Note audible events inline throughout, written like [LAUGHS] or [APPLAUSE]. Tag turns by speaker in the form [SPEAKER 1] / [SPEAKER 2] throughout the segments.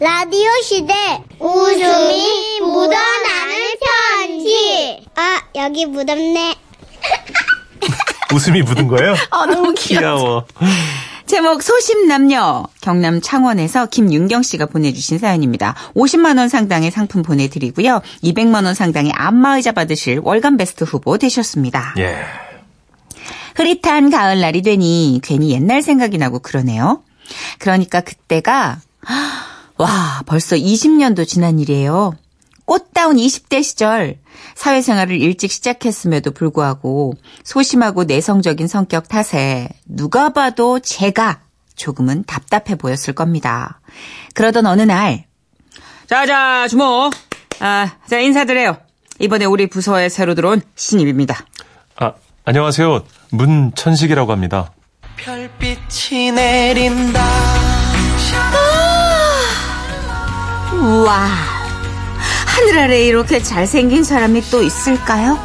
[SPEAKER 1] 라디오 시대 웃음이 묻어나는 편지. 아, 여기 묻었네. [LAUGHS]
[SPEAKER 2] 웃음이 묻은 거예요?
[SPEAKER 3] 아, [LAUGHS] 너무
[SPEAKER 2] 귀여워.
[SPEAKER 3] 제목 소심남녀 경남 창원에서 김윤경 씨가 보내주신 사연입니다. 50만 원 상당의 상품 보내드리고요. 200만 원 상당의 안마의자 받으실 월간 베스트 후보 되셨습니다.
[SPEAKER 2] 예.
[SPEAKER 3] 흐릿한 가을날이 되니 괜히 옛날 생각이 나고 그러네요. 그러니까 그때가 와 벌써 20년도 지난 일이에요. 꽃다운 20대 시절 사회생활을 일찍 시작했음에도 불구하고 소심하고 내성적인 성격 탓에 누가 봐도 제가 조금은 답답해 보였을 겁니다. 그러던 어느 날 자자 주모 아, 자 인사드려요. 이번에 우리 부서에 새로 들어온 신입입니다.
[SPEAKER 2] 아, 안녕하세요. 문천식이라고 합니다.
[SPEAKER 4] 별빛이 내린다.
[SPEAKER 3] 우와, 하늘 아래 이렇게 잘생긴 사람이 또 있을까요?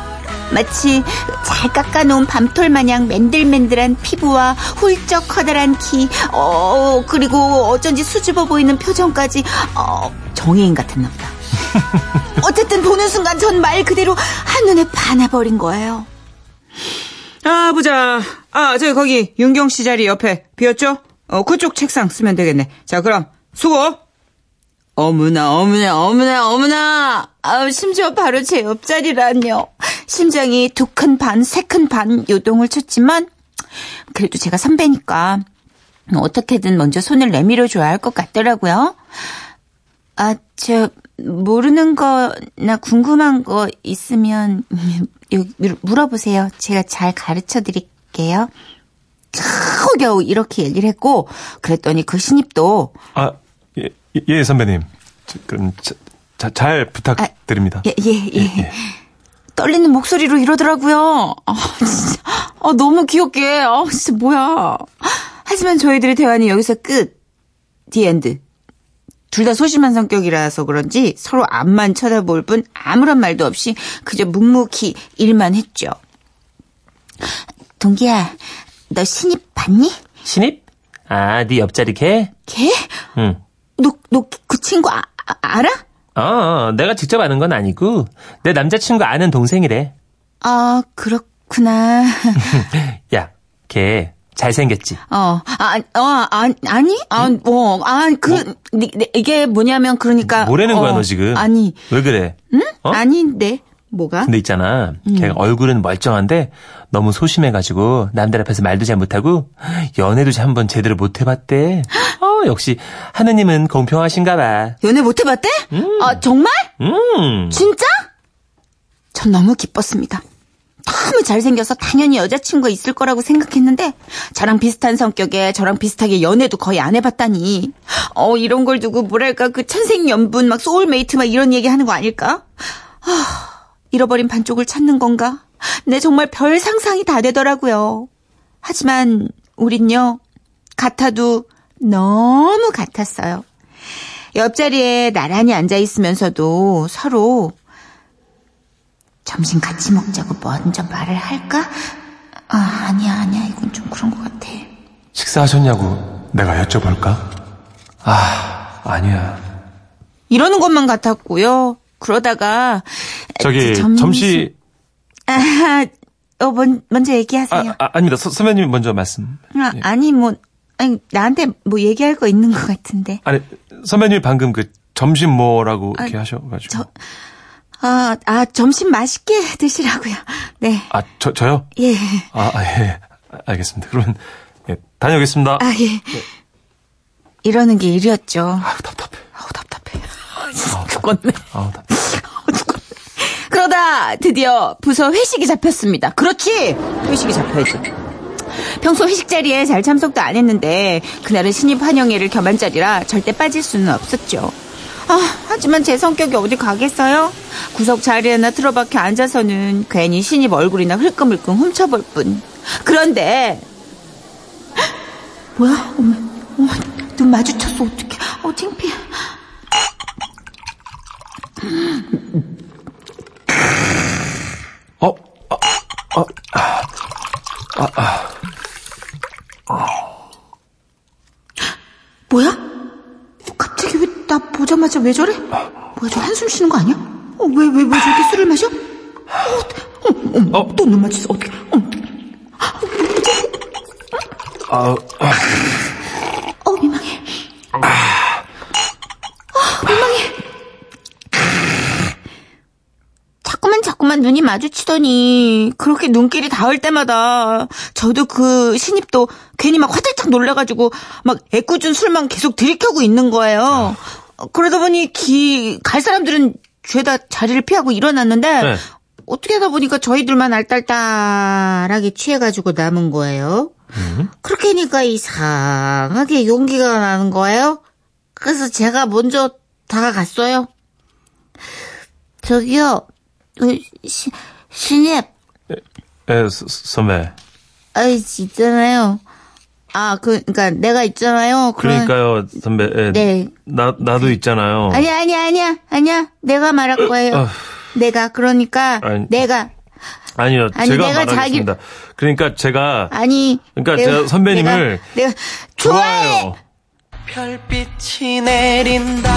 [SPEAKER 3] 마치 잘 깎아놓은 밤톨 마냥 맨들맨들한 피부와 훌쩍 커다란 키, 어, 그리고 어쩐지 수줍어 보이는 표정까지, 어, 정해인 같았나 보다. [LAUGHS] 어쨌든 보는 순간 전 말 그대로 한눈에 반해버린 거예요. 아, 보자. 아, 저기 거기 윤경 씨 자리 옆에 비었죠? 어, 그쪽 책상 쓰면 되겠네. 자, 그럼 수고. 어머나, 어머나, 어머나, 어머나. 아, 심지어 바로 제 옆자리라뇨. 심장이 두 큰 반, 세 큰 반 요동을 쳤지만 그래도 제가 선배니까 어떻게든 먼저 손을 내밀어 줘야 할 것 같더라고요. 아, 저 모르는 거나 궁금한 거 있으면 물어보세요. 제가 잘 가르쳐 드릴게요. 겨우 겨우 이렇게 얘기를 했고 그랬더니 그 신입도
[SPEAKER 2] 아, 예, 예 선배님. 저, 그럼 자, 자, 잘 부탁드립니다.
[SPEAKER 3] 예, 예, 예. 떨리는 목소리로 이러더라고요. 아, 진짜. 아, 너무 귀엽게. 아, 진짜 뭐야. 하지만 저희들의 대화는 여기서 끝. The end. 둘 다 소심한 성격이라서 그런지 서로 앞만 쳐다볼 뿐 아무런 말도 없이 그저 묵묵히 일만 했죠. 동기야, 너 신입 봤니?
[SPEAKER 5] 신입? 아, 네 옆자리 걔?
[SPEAKER 3] 걔?
[SPEAKER 5] 응.
[SPEAKER 3] 너, 너 그 친구 아, 아- 알아?
[SPEAKER 5] 어, 내가 직접 아는 건 아니고 내 남자친구 아는 동생이래.
[SPEAKER 3] 아, 그렇구나. [LAUGHS] [LAUGHS]
[SPEAKER 5] 야, 걔 잘생겼지?
[SPEAKER 3] 어, 아, 어, 아, 아니? 아, 어, 아, 그, 니- 니- 이게 뭐냐면, 그러니까.
[SPEAKER 5] 뭐라는 거야,
[SPEAKER 3] 어,
[SPEAKER 5] 너 지금?
[SPEAKER 3] 아니,
[SPEAKER 5] 왜 그래?
[SPEAKER 3] 응?
[SPEAKER 5] 어?
[SPEAKER 3] 아닌데. 뭐가?
[SPEAKER 5] 근데 있잖아.
[SPEAKER 3] 음.
[SPEAKER 5] 걔가 얼굴은 멀쩡한데 너무 소심해가지고 남들 앞에서 말도 잘 못하고 연애도 잘 한번 제대로 못 해봤대. 어, 역시 하느님은 공평하신가 봐.
[SPEAKER 3] 연애 못 해봤대? 아, 정말?
[SPEAKER 5] 음.
[SPEAKER 3] 진짜? 전 너무 기뻤습니다. 너무 잘생겨서 당연히 여자친구가 있을 거라고 생각했는데 저랑 비슷한 성격에 저랑 비슷하게 연애도 거의 안 해봤다니 어 이런 걸 두고 뭐랄까 그 천생연분 막 소울메이트 막 이런 얘기 하는 거 아닐까? 아, 잃어버린 반쪽을 찾는 건가? 네 정말 별 상상이 다 되더라고요. 하지만 우린요 같아도 너무 같았어요. 옆자리에 나란히 앉아 있으면서도 서로 점심 같이 먹자고 먼저 말을 할까? 아, 아니야, 아니야. 이건 좀 그런 것 같아.
[SPEAKER 2] 식사하셨냐고 내가 여쭤볼까? 아, 아니야.
[SPEAKER 3] 이러는 것만 같았고요. 그러다가
[SPEAKER 2] 저기,
[SPEAKER 3] 점심-
[SPEAKER 2] 점심,
[SPEAKER 3] 아, 어, 먼, 먼저
[SPEAKER 2] 아,
[SPEAKER 3] 얘기하세요.
[SPEAKER 2] 아, 아 닙니다. 서, 선배님 먼저 말씀.
[SPEAKER 3] 아,
[SPEAKER 2] 예.
[SPEAKER 3] 아니 뭐 아니 나한테 뭐 얘기할 거 있는 것 같은데.
[SPEAKER 2] 아니, 선배님이 방금 그 점심 뭐라고
[SPEAKER 3] 아,
[SPEAKER 2] 이렇게 하셔가지고.
[SPEAKER 3] 저- 아, 아 점심 맛있게 드시라고요. 네.
[SPEAKER 2] 아, 저, 저요?
[SPEAKER 3] 예.
[SPEAKER 2] 아, 아, 예. 알겠습니다. 그러면, 예, 다녀오겠습니다.
[SPEAKER 3] 아, 예. 이러는 게 일이었죠.
[SPEAKER 2] 아우, 답답해.
[SPEAKER 3] 아우 답답해.
[SPEAKER 2] 아우, [LAUGHS] 답-
[SPEAKER 3] 죽겠네.
[SPEAKER 2] 아우, 답답해.
[SPEAKER 3] 그러다 드디어 부서 회식이 잡혔습니다. 그렇지! 회식이 잡혀야지. 평소 회식 자리에 잘 참석도 안 했는데 그날은 신입 환영회를 겸한 자리라 절대 빠질 수는 없었죠. 아, 하지만 제 성격이 어디 가겠어요? 구석 자리에나 틀어박혀 앉아서는 괜히 신입 얼굴이나 흘끔흘끔 훔쳐볼 뿐. 그런데 [GASPS] 뭐야? 어머, 어머, 눈 마주쳤어. 어떡해. 어, 창피해.
[SPEAKER 2] 어, 어, 어,
[SPEAKER 3] 뭐야? 갑자기 왜 나 보자마자 왜 저래? 뭐야, 저 한숨 쉬는 거 아니야? 어, 왜, 왜, 왜 저렇게 술을 마셔? 어, 어, 어,
[SPEAKER 2] 어?
[SPEAKER 3] 또눈 맞췄어. 어떻게? 어,
[SPEAKER 2] 아,
[SPEAKER 3] 어, 민망해. 아, 민망해. 자꾸만 자꾸만 눈이 마주치더니 그렇게 눈길이 닿을 때마다 저도 그 신입도 괜히 막 화들짝 놀라가지고 막 애꿎은 술만 계속 들이켜고 있는 거예요. 어, 그러다 보니 기, 갈 사람들은 죄다 자리를 피하고 일어났는데
[SPEAKER 2] 네.
[SPEAKER 3] 어떻게 하다 보니까 저희들만 알딸딸하게 취해가지고 남은 거예요. 그렇게 하니까 이상하게 용기가 나는 거예요. 그래서 제가 먼저 다가갔어요. 저기요, 어, 시, 신입,
[SPEAKER 2] 예, 서- 선배.
[SPEAKER 3] 아이, 있잖아요. 아, 그, 그니까 내가 있잖아요. 그런-
[SPEAKER 2] 그러니까요, 선배. 예,
[SPEAKER 3] 네.
[SPEAKER 2] 나, 나도 있잖아요.
[SPEAKER 3] 아니야, 아니야, 아니야, 아니야. 내가 말할 거예요.
[SPEAKER 2] 어.
[SPEAKER 3] 내가, 그러니까,
[SPEAKER 2] 아니.
[SPEAKER 3] 내가,
[SPEAKER 2] 아니요,
[SPEAKER 3] 아니,
[SPEAKER 2] 제가
[SPEAKER 3] 내가
[SPEAKER 2] 말하겠습니다. 그러니까 제가
[SPEAKER 3] 아니.
[SPEAKER 2] 그러니까
[SPEAKER 3] 내가-
[SPEAKER 2] 제가 선배님을
[SPEAKER 3] 내가, 내가 좋아해!
[SPEAKER 2] 좋아해요.
[SPEAKER 4] 별빛이 내린다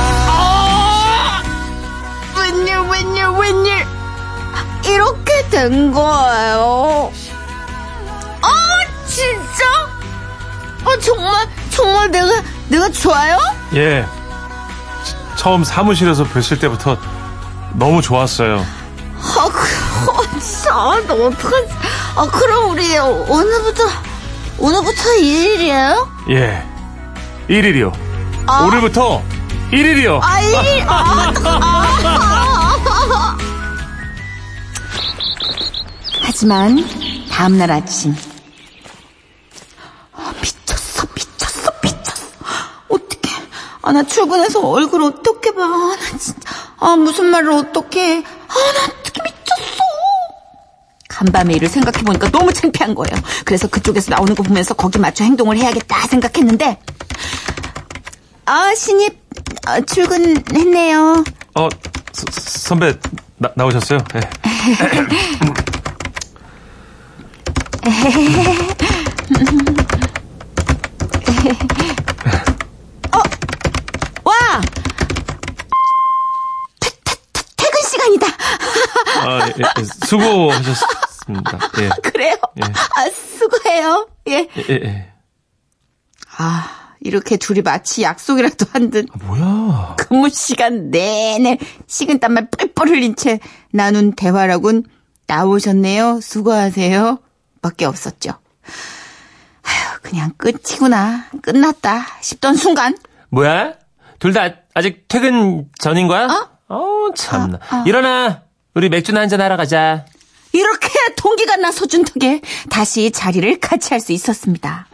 [SPEAKER 3] 웬일, 웬일, 웬일. 이렇게 된 거예요. 정말, 정말 내가, 내가 좋아요?
[SPEAKER 2] 예. 치- 처음 사무실에서 뵀을 때부터 너무 좋았어요.
[SPEAKER 3] 아, 그, 어, 진짜, 아, 나 어떡하지? 아, 그럼 우리 오늘부터, 오늘부터 일일이에요?
[SPEAKER 2] 예. 1일이요.
[SPEAKER 3] 아.
[SPEAKER 2] 오늘부터 1일이요.
[SPEAKER 3] 아, 일일, 아, 어떡- 아. [LAUGHS] 하지만, 다음 날 아침. 아, 나 출근해서 얼굴 어떻게 봐. 아, 나 진짜. 아, 무슨 말을 어떻게 해. 아, 나 어떻게 미쳤어. 간밤에 일을 생각해보니까 너무 창피한 거예요. 그래서 그쪽에서 나오는 거 보면서 거기 맞춰 행동을 해야겠다 생각했는데, 아, 신입, 아, 출근했네요.
[SPEAKER 2] 어, 서- 선배 나, 나오셨어요? 예. [LAUGHS] [CLEARS THROAT] [LAUGHS] [LAUGHS]
[SPEAKER 3] 와! 퇴, 퇴, 퇴, 퇴근 시간이다.
[SPEAKER 2] 아, 예, 예, 수고하셨습니다. 예.
[SPEAKER 3] 그래요?
[SPEAKER 2] 예.
[SPEAKER 3] 아, 수고해요. 예.
[SPEAKER 2] 예, 예.
[SPEAKER 3] 아, 이렇게 둘이 마치 약속이라도 한듯
[SPEAKER 2] 뭐야?
[SPEAKER 3] 근무 시간 내내 식은땀만 뻘뻘 흘린 채 나눈 대화라곤 나오셨네요. 수고하세요. 밖에 없었죠. 아휴, 그냥 끝이구나. 끝났다. 싶던 순간.
[SPEAKER 5] 뭐야? 둘 다 아직 퇴근 전인 거야?
[SPEAKER 3] 어?
[SPEAKER 5] 어, 참나.
[SPEAKER 3] 어, 어.
[SPEAKER 5] 일어나. 우리 맥주나 한잔 하러 가자.
[SPEAKER 3] 이렇게 동기가 나서 준 덕에 다시 자리를 같이 할 수 있었습니다.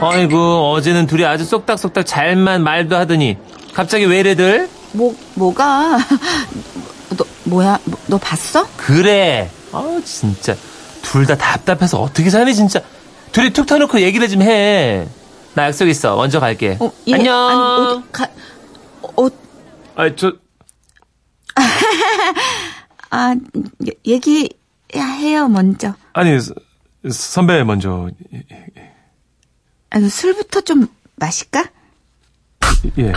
[SPEAKER 5] 아이고, 어제는 둘이 아주 쏙닥쏙닥 잘만 말도 하더니 갑자기 왜 이래들?
[SPEAKER 3] 뭐, 뭐가? 너, 뭐야? 뭐, 너 봤어?
[SPEAKER 5] 그래. 아, 진짜. 둘 다 답답해서 어떻게 사니, 진짜. 둘이 툭 터놓고 얘기를 좀 해. 나 약속 있어. 먼저 갈게.
[SPEAKER 3] 어, 예.
[SPEAKER 5] 안녕.
[SPEAKER 3] 아니, 어디 가, 어,
[SPEAKER 2] 아, 저
[SPEAKER 3] 아, 예- 얘기해요, 먼저.
[SPEAKER 2] 아니 서- 선배 먼저
[SPEAKER 3] 아, 술부터 좀 마실까?
[SPEAKER 2] 예.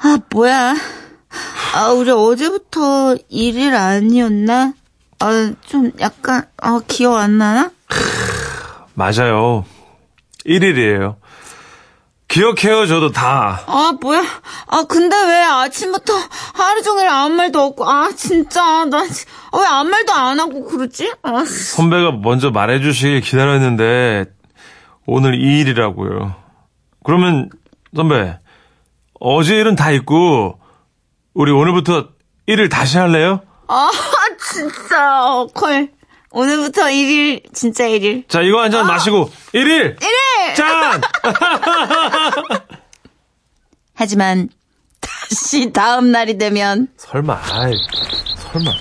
[SPEAKER 3] 아, 뭐야. 아, 우리 어제부터 일일 아니었나? 아, 좀 약간, 아, 기억 안 나나?
[SPEAKER 2] 맞아요. 1일이에요. 기억해요, 저도 다.
[SPEAKER 3] 아, 뭐야. 아, 근데 왜 아침부터 하루 종일 아무 말도 없고, 아, 진짜, 나, 아, 왜 아무 말도 안 하고 그러지? 아,
[SPEAKER 2] 선배가 먼저 말해주시길 기다렸는데, 오늘 2일이라고요. 그러면, 선배, 어제 일은 다 있고, 우리 오늘부터 1일 다시 할래요?
[SPEAKER 3] 아, [LAUGHS] 진짜, 어, 콜. 오늘부터 일일, 진짜 일일.
[SPEAKER 2] 자, 이거 한 잔 마시고, 1일!
[SPEAKER 3] 일일!
[SPEAKER 2] 짠! [LAUGHS]
[SPEAKER 3] 하지만, 다시 다음 날이 되면,
[SPEAKER 2] 설마, 아이, 설마.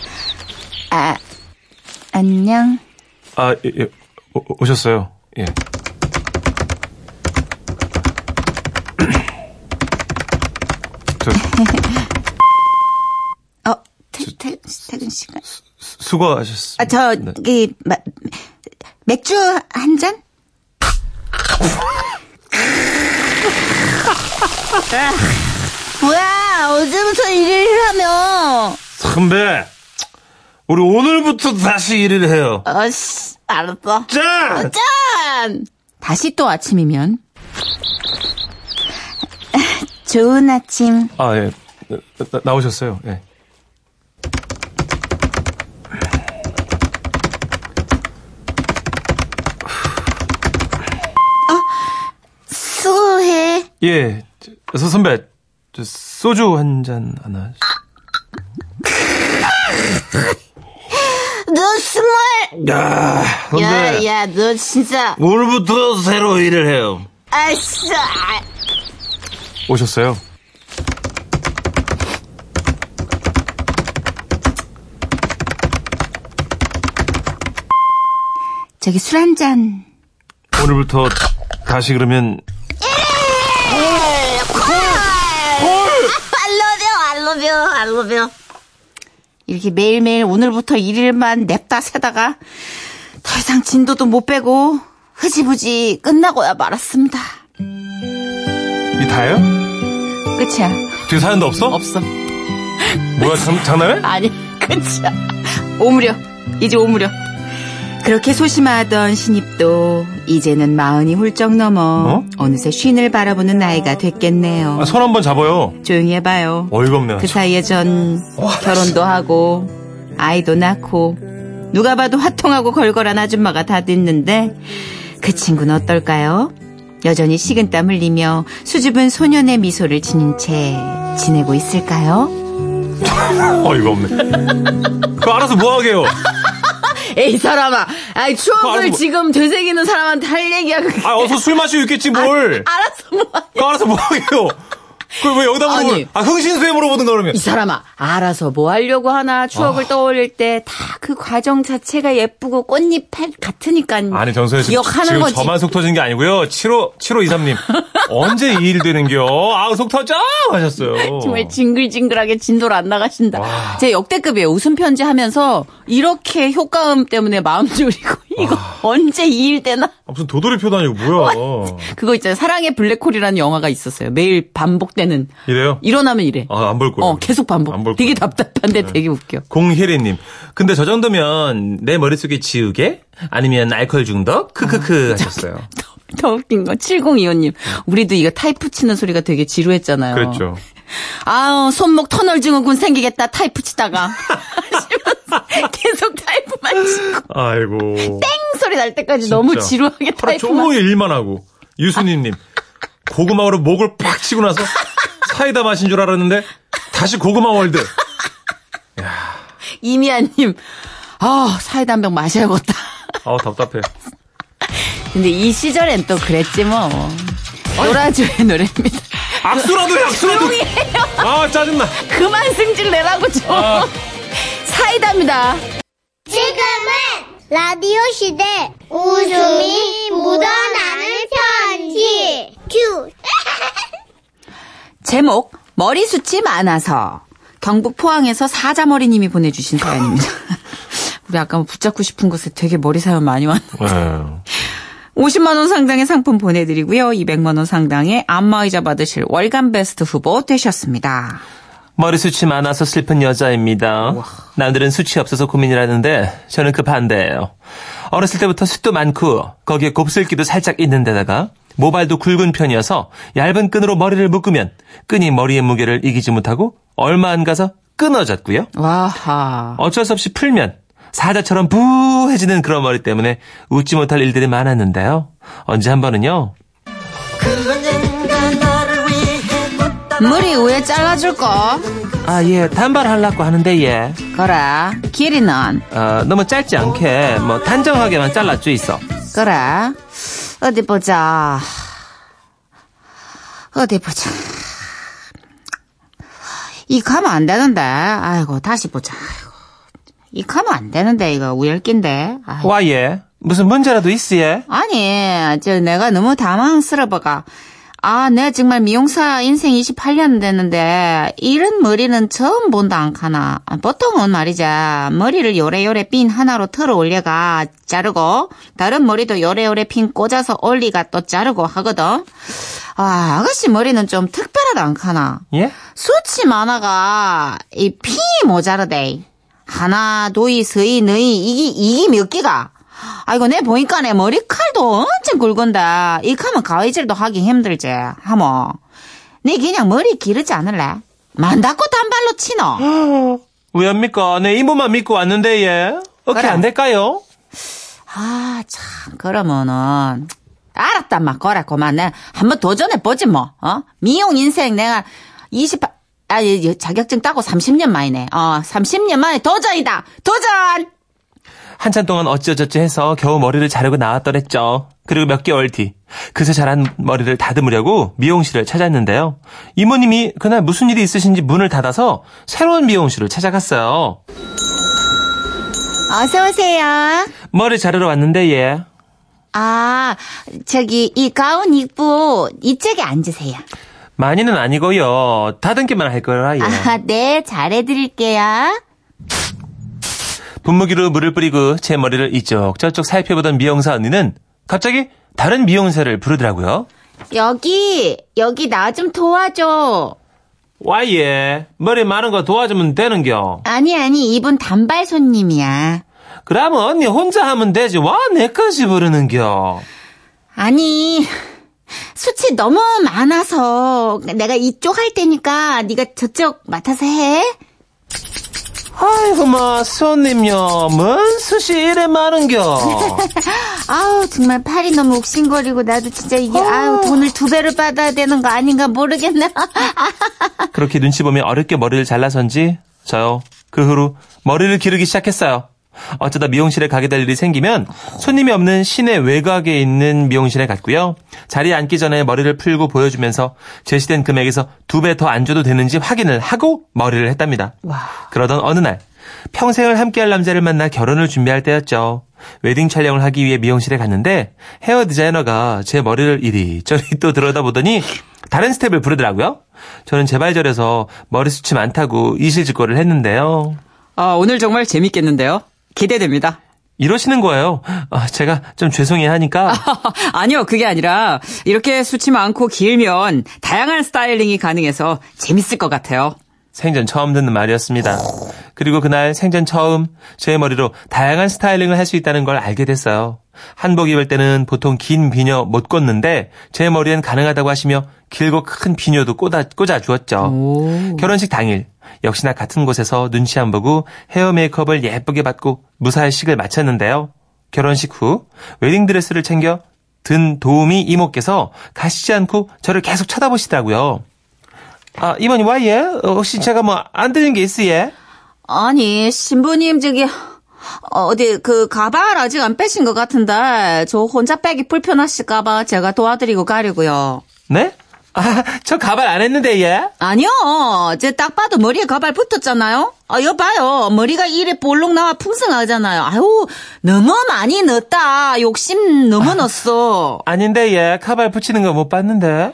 [SPEAKER 3] 아, 안녕.
[SPEAKER 2] 아, 예, 예. 오, 오셨어요. 예. 저,
[SPEAKER 3] 어, 퇴, 퇴, 퇴근 시간.
[SPEAKER 2] 수고하셨습니다.
[SPEAKER 3] 아, 저,
[SPEAKER 2] 네.
[SPEAKER 3] 이, 마, 맥주 한 잔? [LAUGHS] 뭐야, 어제부터 일을 하며.
[SPEAKER 2] 선배, 우리 오늘부터 다시 일을 해요.
[SPEAKER 3] 어씨, 알았어.
[SPEAKER 2] 짠!
[SPEAKER 3] 짠! 다시 또 아침이면. [LAUGHS] 좋은 아침.
[SPEAKER 2] 아, 예. 나, 나- 나오셨어요. 예.
[SPEAKER 3] 수고해.
[SPEAKER 2] 예. 저, 선배, 저 소주 한 잔 하나.
[SPEAKER 3] 너 스물!
[SPEAKER 2] 야, 선배.
[SPEAKER 3] 야, 야, 너 진짜.
[SPEAKER 2] 오늘부터 새로 일을 해요.
[SPEAKER 3] 아씨, 아.
[SPEAKER 2] 오셨어요?
[SPEAKER 3] 저기 술 한 잔.
[SPEAKER 2] 오늘부터 다시 그러면
[SPEAKER 3] 알러뷰, 알러뷰, 알러뷰. 이렇게 매일매일 오늘부터 일일만 냅다 세다가 더 이상 진도도 못 빼고 흐지부지 끝나고야 말았습니다.
[SPEAKER 2] 이 다예요?
[SPEAKER 3] 끝이야.
[SPEAKER 2] 뒤에 사연도 없어?
[SPEAKER 3] 없어.
[SPEAKER 2] 뭐야, 장, 장난해? [LAUGHS]
[SPEAKER 3] 아니, 끝이야. 오므려. 이제 오므려. 그렇게 소심하던 신입도 이제는 마흔이 훌쩍 넘어
[SPEAKER 2] 어?
[SPEAKER 3] 어? 느새 쉰을 바라보는 나이가 됐겠네요.
[SPEAKER 2] 아, 손 한번 잡아요.
[SPEAKER 3] 조용히 해봐요.
[SPEAKER 2] 어이가 없네.
[SPEAKER 3] 그 사이에 전 결혼도 하고 아이도 낳고 누가 봐도 화통하고 걸걸한 아줌마가 다 됐는데 그 친구는 어떨까요? 여전히 식은땀 흘리며 수줍은 소년의 미소를 지닌 채 지내고 있을까요?
[SPEAKER 2] 어이가 없네. 그거 알아서 뭐 하게요? [LAUGHS]
[SPEAKER 3] 에이 사람아, 아이 추억을
[SPEAKER 2] 알아서 뭐-
[SPEAKER 3] 지금 되새기는 사람한테 할 얘기야 그게.
[SPEAKER 2] 아, 어서 술 마시고 있겠지, 뭘.
[SPEAKER 3] 알았어 뭐.
[SPEAKER 2] 그거 알아서 뭐 하게요? 그걸 왜 여기다 물어보는
[SPEAKER 3] 아니.
[SPEAKER 2] 아, 흥신소에 물어보든가 그러면.
[SPEAKER 3] 이 사람아, 알아서 뭐 하려고 하나 추억을 떠올릴 때 다 그 과정 자체가 예쁘고 꽃잎 같으니까
[SPEAKER 2] 아니, 정선혜 씨.
[SPEAKER 3] 기억하는
[SPEAKER 2] 지금
[SPEAKER 3] 거지.
[SPEAKER 2] 저만 속 터진 게 아니고요. 7호, 7523님. [LAUGHS] 언제 이 일 되는겨? 아, 속 터져! 하셨어요.
[SPEAKER 3] 정말 징글징글하게 진도를 안 나가신다. 제 역대급이에요. 웃음 편지 하면서 이렇게 효과음 때문에 마음 졸이고 [LAUGHS] [LAUGHS] 이거 언제 이 일 되나?
[SPEAKER 2] 아, 무슨 도돌이표도 아니고 뭐야. [LAUGHS]
[SPEAKER 3] 그거 있잖아요. 사랑의 블랙홀이라는 영화가 있었어요. 매일 반복되는.
[SPEAKER 2] 이래요?
[SPEAKER 3] 일어나면 이래.
[SPEAKER 2] 아, 안 볼 거예요.
[SPEAKER 3] 어, 계속 반복.
[SPEAKER 2] 안볼
[SPEAKER 3] 되게. 답답한데 되게 웃겨.
[SPEAKER 2] 공혜리님. 근데 저 정도면 내 머릿속에 지우개? 아니면 알코올 중독? 크크크 하셨어요. [LAUGHS]
[SPEAKER 3] 더 웃긴 거 7025님. 우리도 이거 타이프 치는 소리가 되게 지루했잖아요.
[SPEAKER 2] 그랬죠.
[SPEAKER 3] 아우 손목 터널 증후군 생기겠다 타이프 치다가 계속 치고 [LAUGHS]
[SPEAKER 2] 아이고.
[SPEAKER 3] 땡 소리 날 때까지 너무
[SPEAKER 2] 진짜.
[SPEAKER 3] 지루하게
[SPEAKER 2] 하루
[SPEAKER 3] 타이프만
[SPEAKER 2] 종일 일만 하고. 유수님님. 고구마로 목을 팍 치고 나서 사이다 마신 줄 알았는데 다시 고구마 world.
[SPEAKER 3] 이미아님 아 사이다 한 병 마셔야겠다
[SPEAKER 2] 아우 답답해.
[SPEAKER 3] 근데 이 시절엔 또 그랬지 뭐 노라조의 노래입니다
[SPEAKER 2] 악수라도 해, 악수라도. 아 짜증나.
[SPEAKER 3] 그만 승질 내라고 좀
[SPEAKER 2] 아.
[SPEAKER 3] 사이다입니다
[SPEAKER 1] 지금은 라디오 시대 웃음이 묻어나는 편지 큐 [LAUGHS]
[SPEAKER 3] 제목 머리숱이 많아서 경북 포항에서 사자머리님이 보내주신 사연입니다 [LAUGHS] 우리 아까 뭐 붙잡고 싶은 곳에 되게 머리 사연 많이 왔는데
[SPEAKER 2] 네. [LAUGHS]
[SPEAKER 3] 50만 원 상당의 상품 보내드리고요. 200만 원 상당의 안마의자 받으실 월간 베스트 후보 되셨습니다.
[SPEAKER 5] 머리 숱이 많아서 슬픈 여자입니다. 남들은 숱이 없어서 고민을 하는데 저는 그 반대예요. 어렸을 때부터 숱도 많고 거기에 곱슬기도 살짝 있는 데다가 모발도 굵은 편이어서 얇은 끈으로 머리를 묶으면 끈이 머리의 무게를 이기지 못하고 얼마 안 가서 끊어졌고요.
[SPEAKER 3] 와하.
[SPEAKER 5] 어쩔 수 없이 풀면 사자처럼 부해지는 그런 머리 때문에 웃지 못할 일들이 많았는데요. 언제 한 번은요.
[SPEAKER 3] 머리 왜 잘라줄까?
[SPEAKER 5] 아, 예, 단발하려고 하는데, 예.
[SPEAKER 3] 그래. 길이는?
[SPEAKER 5] 어, 너무 짧지 않게, 뭐, 단정하게만 잘라줘 있어.
[SPEAKER 3] 그래. 어디 보자. 어디 보자. 이 가면 안 되는데. 아이고, 다시 보자. 아이고. 이 가면 안 되는데, 이거 우열긴데. 아이고.
[SPEAKER 5] 와, 예. 무슨 문제라도 있어, 예?
[SPEAKER 3] 아니, 저 내가 너무 당황스러워가. 아, 내가 정말 미용사 인생 28년 됐는데, 이런 머리는 처음 본다 안 카나. 아, 보통은 말이자, 머리를 요래요래 핀 하나로 틀어 올려가 자르고, 다른 머리도 요래요래 핀 꽂아서 올리가 또 자르고 하거든. 아, 아가씨 머리는 좀 특별하다 안 카나.
[SPEAKER 5] 예?
[SPEAKER 3] 수치 많아가, 이 핀이 모자르대. 하나, 두이, 서이, 너희, 이게, 이게 몇 개가? 아이고, 내 보니까 내 머리칼도 엄청 굵은다. 이렇게 하면 가위질도 하기 힘들지. 하모. 네 그냥 머리 기르지 않을래? 만다고 단발로 치노? [GASPS]
[SPEAKER 5] 왜합니까? 내 이모만 믿고 왔는데, 예. 어떻게
[SPEAKER 3] 그래.
[SPEAKER 5] 안 될까요?
[SPEAKER 3] 아, 참, 그러면은. 알았다, 막, 거라, 그만. 내가 한번 도전해보지, 뭐, 어? 미용 인생 내가 28, 아, 이- 이 자격증 따고 30년 만이네. 어, 30년 만에 도전이다! 도전!
[SPEAKER 5] 한참 동안 어찌어쩌지 해서 겨우 머리를 자르고 나왔더랬죠. 그리고 몇 개월 뒤, 그새 자란 머리를 다듬으려고 미용실을 찾았는데요. 이모님이 그날 무슨 일이 있으신지 문을 닫아서 새로운 미용실을 찾아갔어요.
[SPEAKER 3] 어서 오세요.
[SPEAKER 5] 머리 자르러 왔는데, 예.
[SPEAKER 3] 아, 저기, 이 가운 입고 이쪽에 앉으세요.
[SPEAKER 5] 많이는 아니고요. 다듬기만 할 거라, 예.
[SPEAKER 3] 아, 네, 잘해 드릴게요.
[SPEAKER 5] 분무기로 물을 뿌리고 제 머리를 이쪽 저쪽 살펴보던 미용사 언니는 갑자기 다른 미용사를 부르더라고요.
[SPEAKER 3] 여기, 여기 나 좀 도와줘.
[SPEAKER 5] 와, 예. 머리 마른 거 도와주면 되는겨.
[SPEAKER 3] 아니, 아니, 이분 단발 손님이야.
[SPEAKER 5] 그러면 언니 혼자 하면 되지. 와, 내까지 부르는겨.
[SPEAKER 3] 아니, 수치 너무 많아서 내가 이쪽 할 테니까 네가 저쪽 맡아서 해.
[SPEAKER 5] 아이고, 마, 손님요. 뭔 숱이 이래 많은겨. [LAUGHS]
[SPEAKER 3] 아우, 정말 팔이 너무 욱신거리고 나도 진짜 이게, 아우, 돈을 두 배를 받아야 되는 거 아닌가 모르겠네.
[SPEAKER 5] 그렇게 눈치 보며 어렵게 머리를 잘라선지 저요. 그 후로 머리를 기르기 시작했어요. 어쩌다 미용실에 가게 될 일이 생기면 손님이 없는 시내 외곽에 있는 미용실에 갔고요. 자리에 앉기 전에 머리를 풀고 보여주면서 제시된 금액에서 두 배 더 안 줘도 되는지 확인을 하고 머리를 했답니다. 그러던 어느 날 평생을 함께할 남자를 만나 결혼을 준비할 때였죠. 웨딩 촬영을 하기 위해 미용실에 갔는데 헤어 디자이너가 제 머리를 이리저리 또 들여다보더니 다른 스텝을 부르더라고요. 저는 제발저려서 머리숱이 많다고 이실직고를 했는데요.
[SPEAKER 6] 아, 오늘 정말 재밌겠는데요? 기대됩니다.
[SPEAKER 5] 이러시는 거예요. 아, 제가 좀 죄송해 하니까 [LAUGHS]
[SPEAKER 6] 아니요, 그게 아니라 이렇게 수치 많고 길면 다양한 스타일링이 가능해서 재밌을 것 같아요.
[SPEAKER 5] 생전 처음 듣는 말이었습니다. 그리고 그날 생전 처음 제 머리로 다양한 스타일링을 할 수 있다는 걸 알게 됐어요. 한복 입을 때는 보통 긴 비녀 못 꽂는데 제 머리엔 가능하다고 하시며 길고 큰 비녀도 꽂아, 꽂아 주었죠. 결혼식 당일 역시나 같은 곳에서 눈치 안 보고 헤어 메이크업을 예쁘게 받고 무사히 식을 마쳤는데요. 결혼식 후 웨딩드레스를 챙겨 든 도우미 이모께서 가시지 않고 저를 계속 쳐다보시더라고요. 아, 이모님, 와, 예? 어, 혹시 제가 뭐, 안 드는 게 있어, 예?
[SPEAKER 3] 아니, 신부님, 저기, 어디, 그, 가발 아직 안 빼신 것 같은데, 저 혼자 빼기 불편하실까봐 제가 도와드리고 가려고요.
[SPEAKER 5] 네? 아, [LAUGHS] 저 가발 안 했는데, 예?
[SPEAKER 3] 아니요, 제 딱 봐도 머리에 가발 붙었잖아요? 아, 여봐요. 머리가 이래 볼록 나와 풍성하잖아요. 아유, 너무 많이 넣었다. 욕심 너무 넣었어.
[SPEAKER 5] 아닌데, 예. 가발 붙이는 거 못 봤는데.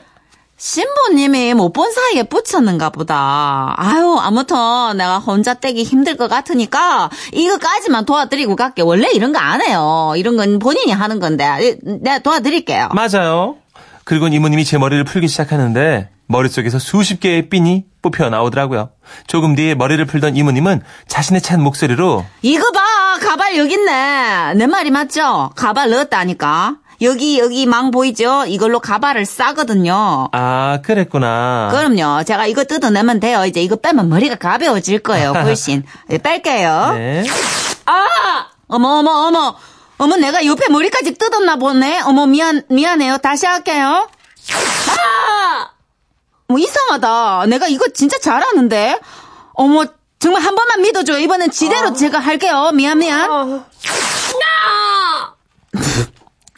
[SPEAKER 3] 신부님이 못 본 사이에 붙였는가 보다. 아유, 아무튼 내가 혼자 떼기 힘들 것 같으니까 이거까지만 도와드리고 갈게. 원래 이런 거 안 해요. 이런 건 본인이 하는 건데. 이, 내가 도와드릴게요.
[SPEAKER 5] 맞아요. 그리고 이모님이 제 머리를 풀기 시작하는데, 머릿속에서 수십 개의 핀이 뽑혀 나오더라고요. 조금 뒤에 머리를 풀던 이모님은 자신의 찬 목소리로,
[SPEAKER 3] 이거 봐! 가발 여기 있네. 내 말이 맞죠? 가발 넣었다니까. 여기, 여기 망 보이죠? 이걸로 가발을 싸거든요.
[SPEAKER 5] 아, 그랬구나.
[SPEAKER 3] 그럼요. 제가 이거 뜯어내면 돼요. 이제 이거 빼면 머리가 가벼워질 거예요. [LAUGHS] 훨씬. 예, 뺄게요.
[SPEAKER 5] 네.
[SPEAKER 3] 아! 어머, 어머, 어머. 어머, 내가 옆에 머리까지 뜯었나 보네. 어머, 미안, 미안해요. 다시 할게요. 아! 뭐 이상하다. 내가 이거 진짜 잘하는데. 어머, 정말 한 번만 믿어줘. 이번엔 지대로 제가 할게요. 미안, 미안.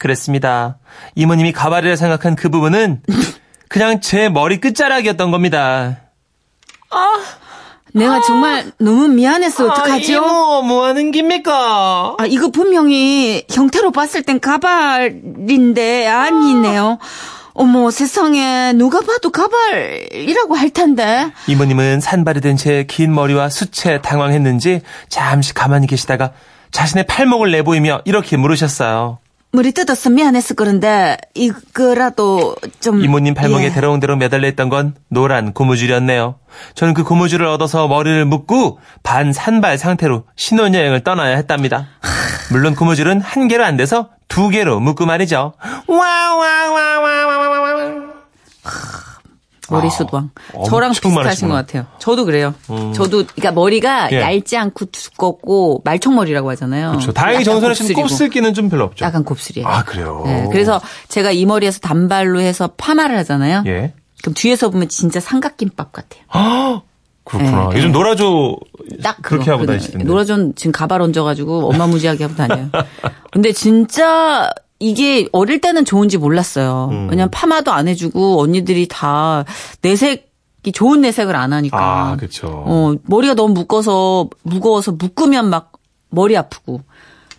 [SPEAKER 5] 그랬습니다. 이모님이 가발이라 생각한 그 부분은 그냥 제 머리 끝자락이었던 겁니다.
[SPEAKER 3] 내가 정말 너무 미안했어. 어떡하죠?
[SPEAKER 5] 이모, 뭐 하는 깁니까?
[SPEAKER 3] 아, 이거 분명히 형태로 봤을 땐 가발인데 아니네요. 어머, 세상에, 누가 봐도 가발이라고 할 텐데.
[SPEAKER 5] 이모님은 산발이 된 제 긴 머리와 수채 당황했는지 잠시 가만히 계시다가 자신의 팔목을 내보이며 이렇게 물으셨어요.
[SPEAKER 3] 머리 뜯어서 미안해서 그런데, 이거라도 좀.
[SPEAKER 5] 이모님 팔목에
[SPEAKER 3] 예.
[SPEAKER 5] 대롱대롱 매달려 있던 건 노란 고무줄이었네요. 저는 그 고무줄을 얻어서 머리를 묶고 반 산발 상태로 신혼여행을 떠나야 했답니다. 물론 고무줄은 한 개로 안 돼서 두 개로 묶고 말이죠. 와와와와와와와.
[SPEAKER 3] 머리숱왕.
[SPEAKER 5] 아,
[SPEAKER 3] 저랑 비슷하신
[SPEAKER 5] 많으시구나.
[SPEAKER 3] 것 같아요. 저도 그래요. 저도, 그러니까 머리가
[SPEAKER 5] 예.
[SPEAKER 3] 얇지 않고 두껍고 말총머리라고 하잖아요.
[SPEAKER 5] 그렇죠. 다행히 정선혜 씨는. 곱슬기는 좀 별로 없죠.
[SPEAKER 3] 약간 곱슬이에요.
[SPEAKER 5] 아, 그래요?
[SPEAKER 3] 네, 그래서 제가 이 머리에서 단발로 해서 파마를 하잖아요.
[SPEAKER 5] 예.
[SPEAKER 3] 그럼 뒤에서 보면 진짜 삼각김밥 같아요.
[SPEAKER 5] 아, 그렇구나.
[SPEAKER 3] 네,
[SPEAKER 5] 요즘 노라조
[SPEAKER 3] 딱
[SPEAKER 5] 그렇게
[SPEAKER 3] 그거.
[SPEAKER 5] 하고. 다니시던데.
[SPEAKER 3] 노라존 지금 가발 얹어가지고 어마무지하게 하고 다녀요. [LAUGHS] 근데 진짜 이게 어릴 때는 좋은지 몰랐어요.
[SPEAKER 5] 음.
[SPEAKER 3] 왜냐면 파마도 안 해주고 언니들이 다 내색이 좋은 내색을 안 하니까.
[SPEAKER 5] 아, 그렇죠.
[SPEAKER 3] 어, 머리가 너무 묶어서 무거워서 묶으면 막 머리 아프고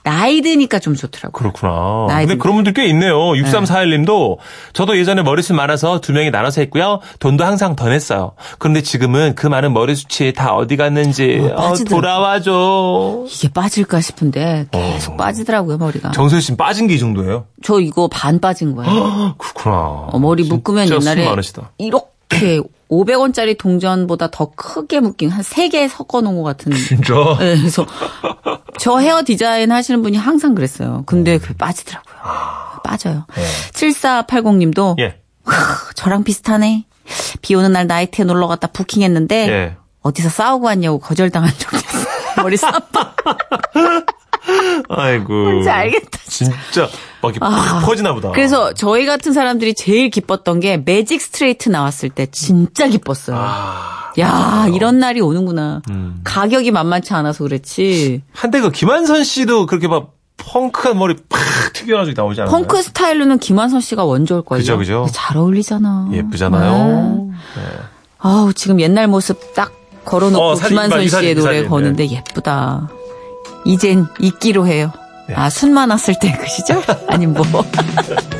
[SPEAKER 3] 나이 드니까 좀 좋더라고요.
[SPEAKER 5] 그렇구나.
[SPEAKER 3] 나이
[SPEAKER 5] 근데
[SPEAKER 3] 든-
[SPEAKER 5] 그런 분들 꽤 있네요. 6341님도 저도 예전에 머리숱 많아서 두 명이 나눠서 했고요. 돈도 항상 더 냈어요. 그런데 지금은 그 많은 머리숱이 다 어디 갔는지
[SPEAKER 3] 어,
[SPEAKER 5] 어. 돌아와줘.
[SPEAKER 3] 이게 빠질까 싶은데 계속
[SPEAKER 5] 어.
[SPEAKER 3] 빠지더라고요 머리가.
[SPEAKER 5] 정선 씨 빠진 게 이 정도예요?
[SPEAKER 3] 저 이거 반 빠진 거예요. [GASPS]
[SPEAKER 5] 그렇구나.
[SPEAKER 3] 어, 머리 묶으면 옛날에
[SPEAKER 5] 숱 많으시다.
[SPEAKER 3] 이렇게 500원짜리 동전보다 더 크게 묶인 한 3개 섞어 놓은 것 같은.
[SPEAKER 5] 진짜? [LAUGHS]
[SPEAKER 3] 네, 그래서 저 헤어 디자인 하시는 분이 항상 그랬어요. 근데 그게 빠지더라고요. 빠져요. 7480님도
[SPEAKER 5] 예.
[SPEAKER 3] 저랑 비슷하네. 비 오는 날 나이트에 놀러 갔다 부킹했는데
[SPEAKER 5] 예.
[SPEAKER 3] 어디서 싸우고 왔냐고 거절당한 적 있어요. 머리 쌈바. [LAUGHS]
[SPEAKER 5] 아이고.
[SPEAKER 3] 뭔지 알겠다.
[SPEAKER 5] 진짜 막 이렇게
[SPEAKER 3] 아.
[SPEAKER 5] 퍼지나 보다.
[SPEAKER 3] 그래서 저희 같은 사람들이 제일 기뻤던 게 매직 스트레이트 나왔을 때 진짜 기뻤어요.
[SPEAKER 5] 아,
[SPEAKER 3] 야, 이런 날이 오는구나.
[SPEAKER 5] 음.
[SPEAKER 3] 가격이 만만치 않아서 그렇지.
[SPEAKER 5] 한때 그 김한선 씨도 그렇게 막 펑크한 머리 팍 튀겨가지고 나오지 않아요?
[SPEAKER 3] 펑크 스타일로는 김한선 씨가 원조일걸요.
[SPEAKER 5] 그죠, 그죠.
[SPEAKER 3] 잘 어울리잖아.
[SPEAKER 5] 예쁘잖아요.
[SPEAKER 3] 네. 아우, 지금 옛날 모습 딱 걸어놓고
[SPEAKER 5] 어, 사진,
[SPEAKER 3] 김한선 씨의
[SPEAKER 5] 이
[SPEAKER 3] 노래
[SPEAKER 5] 사진,
[SPEAKER 3] 거는데 예쁘다. 이젠 잊기로 해요. 아, 순 많았을 때 그 시절? 아님 뭐. [LAUGHS]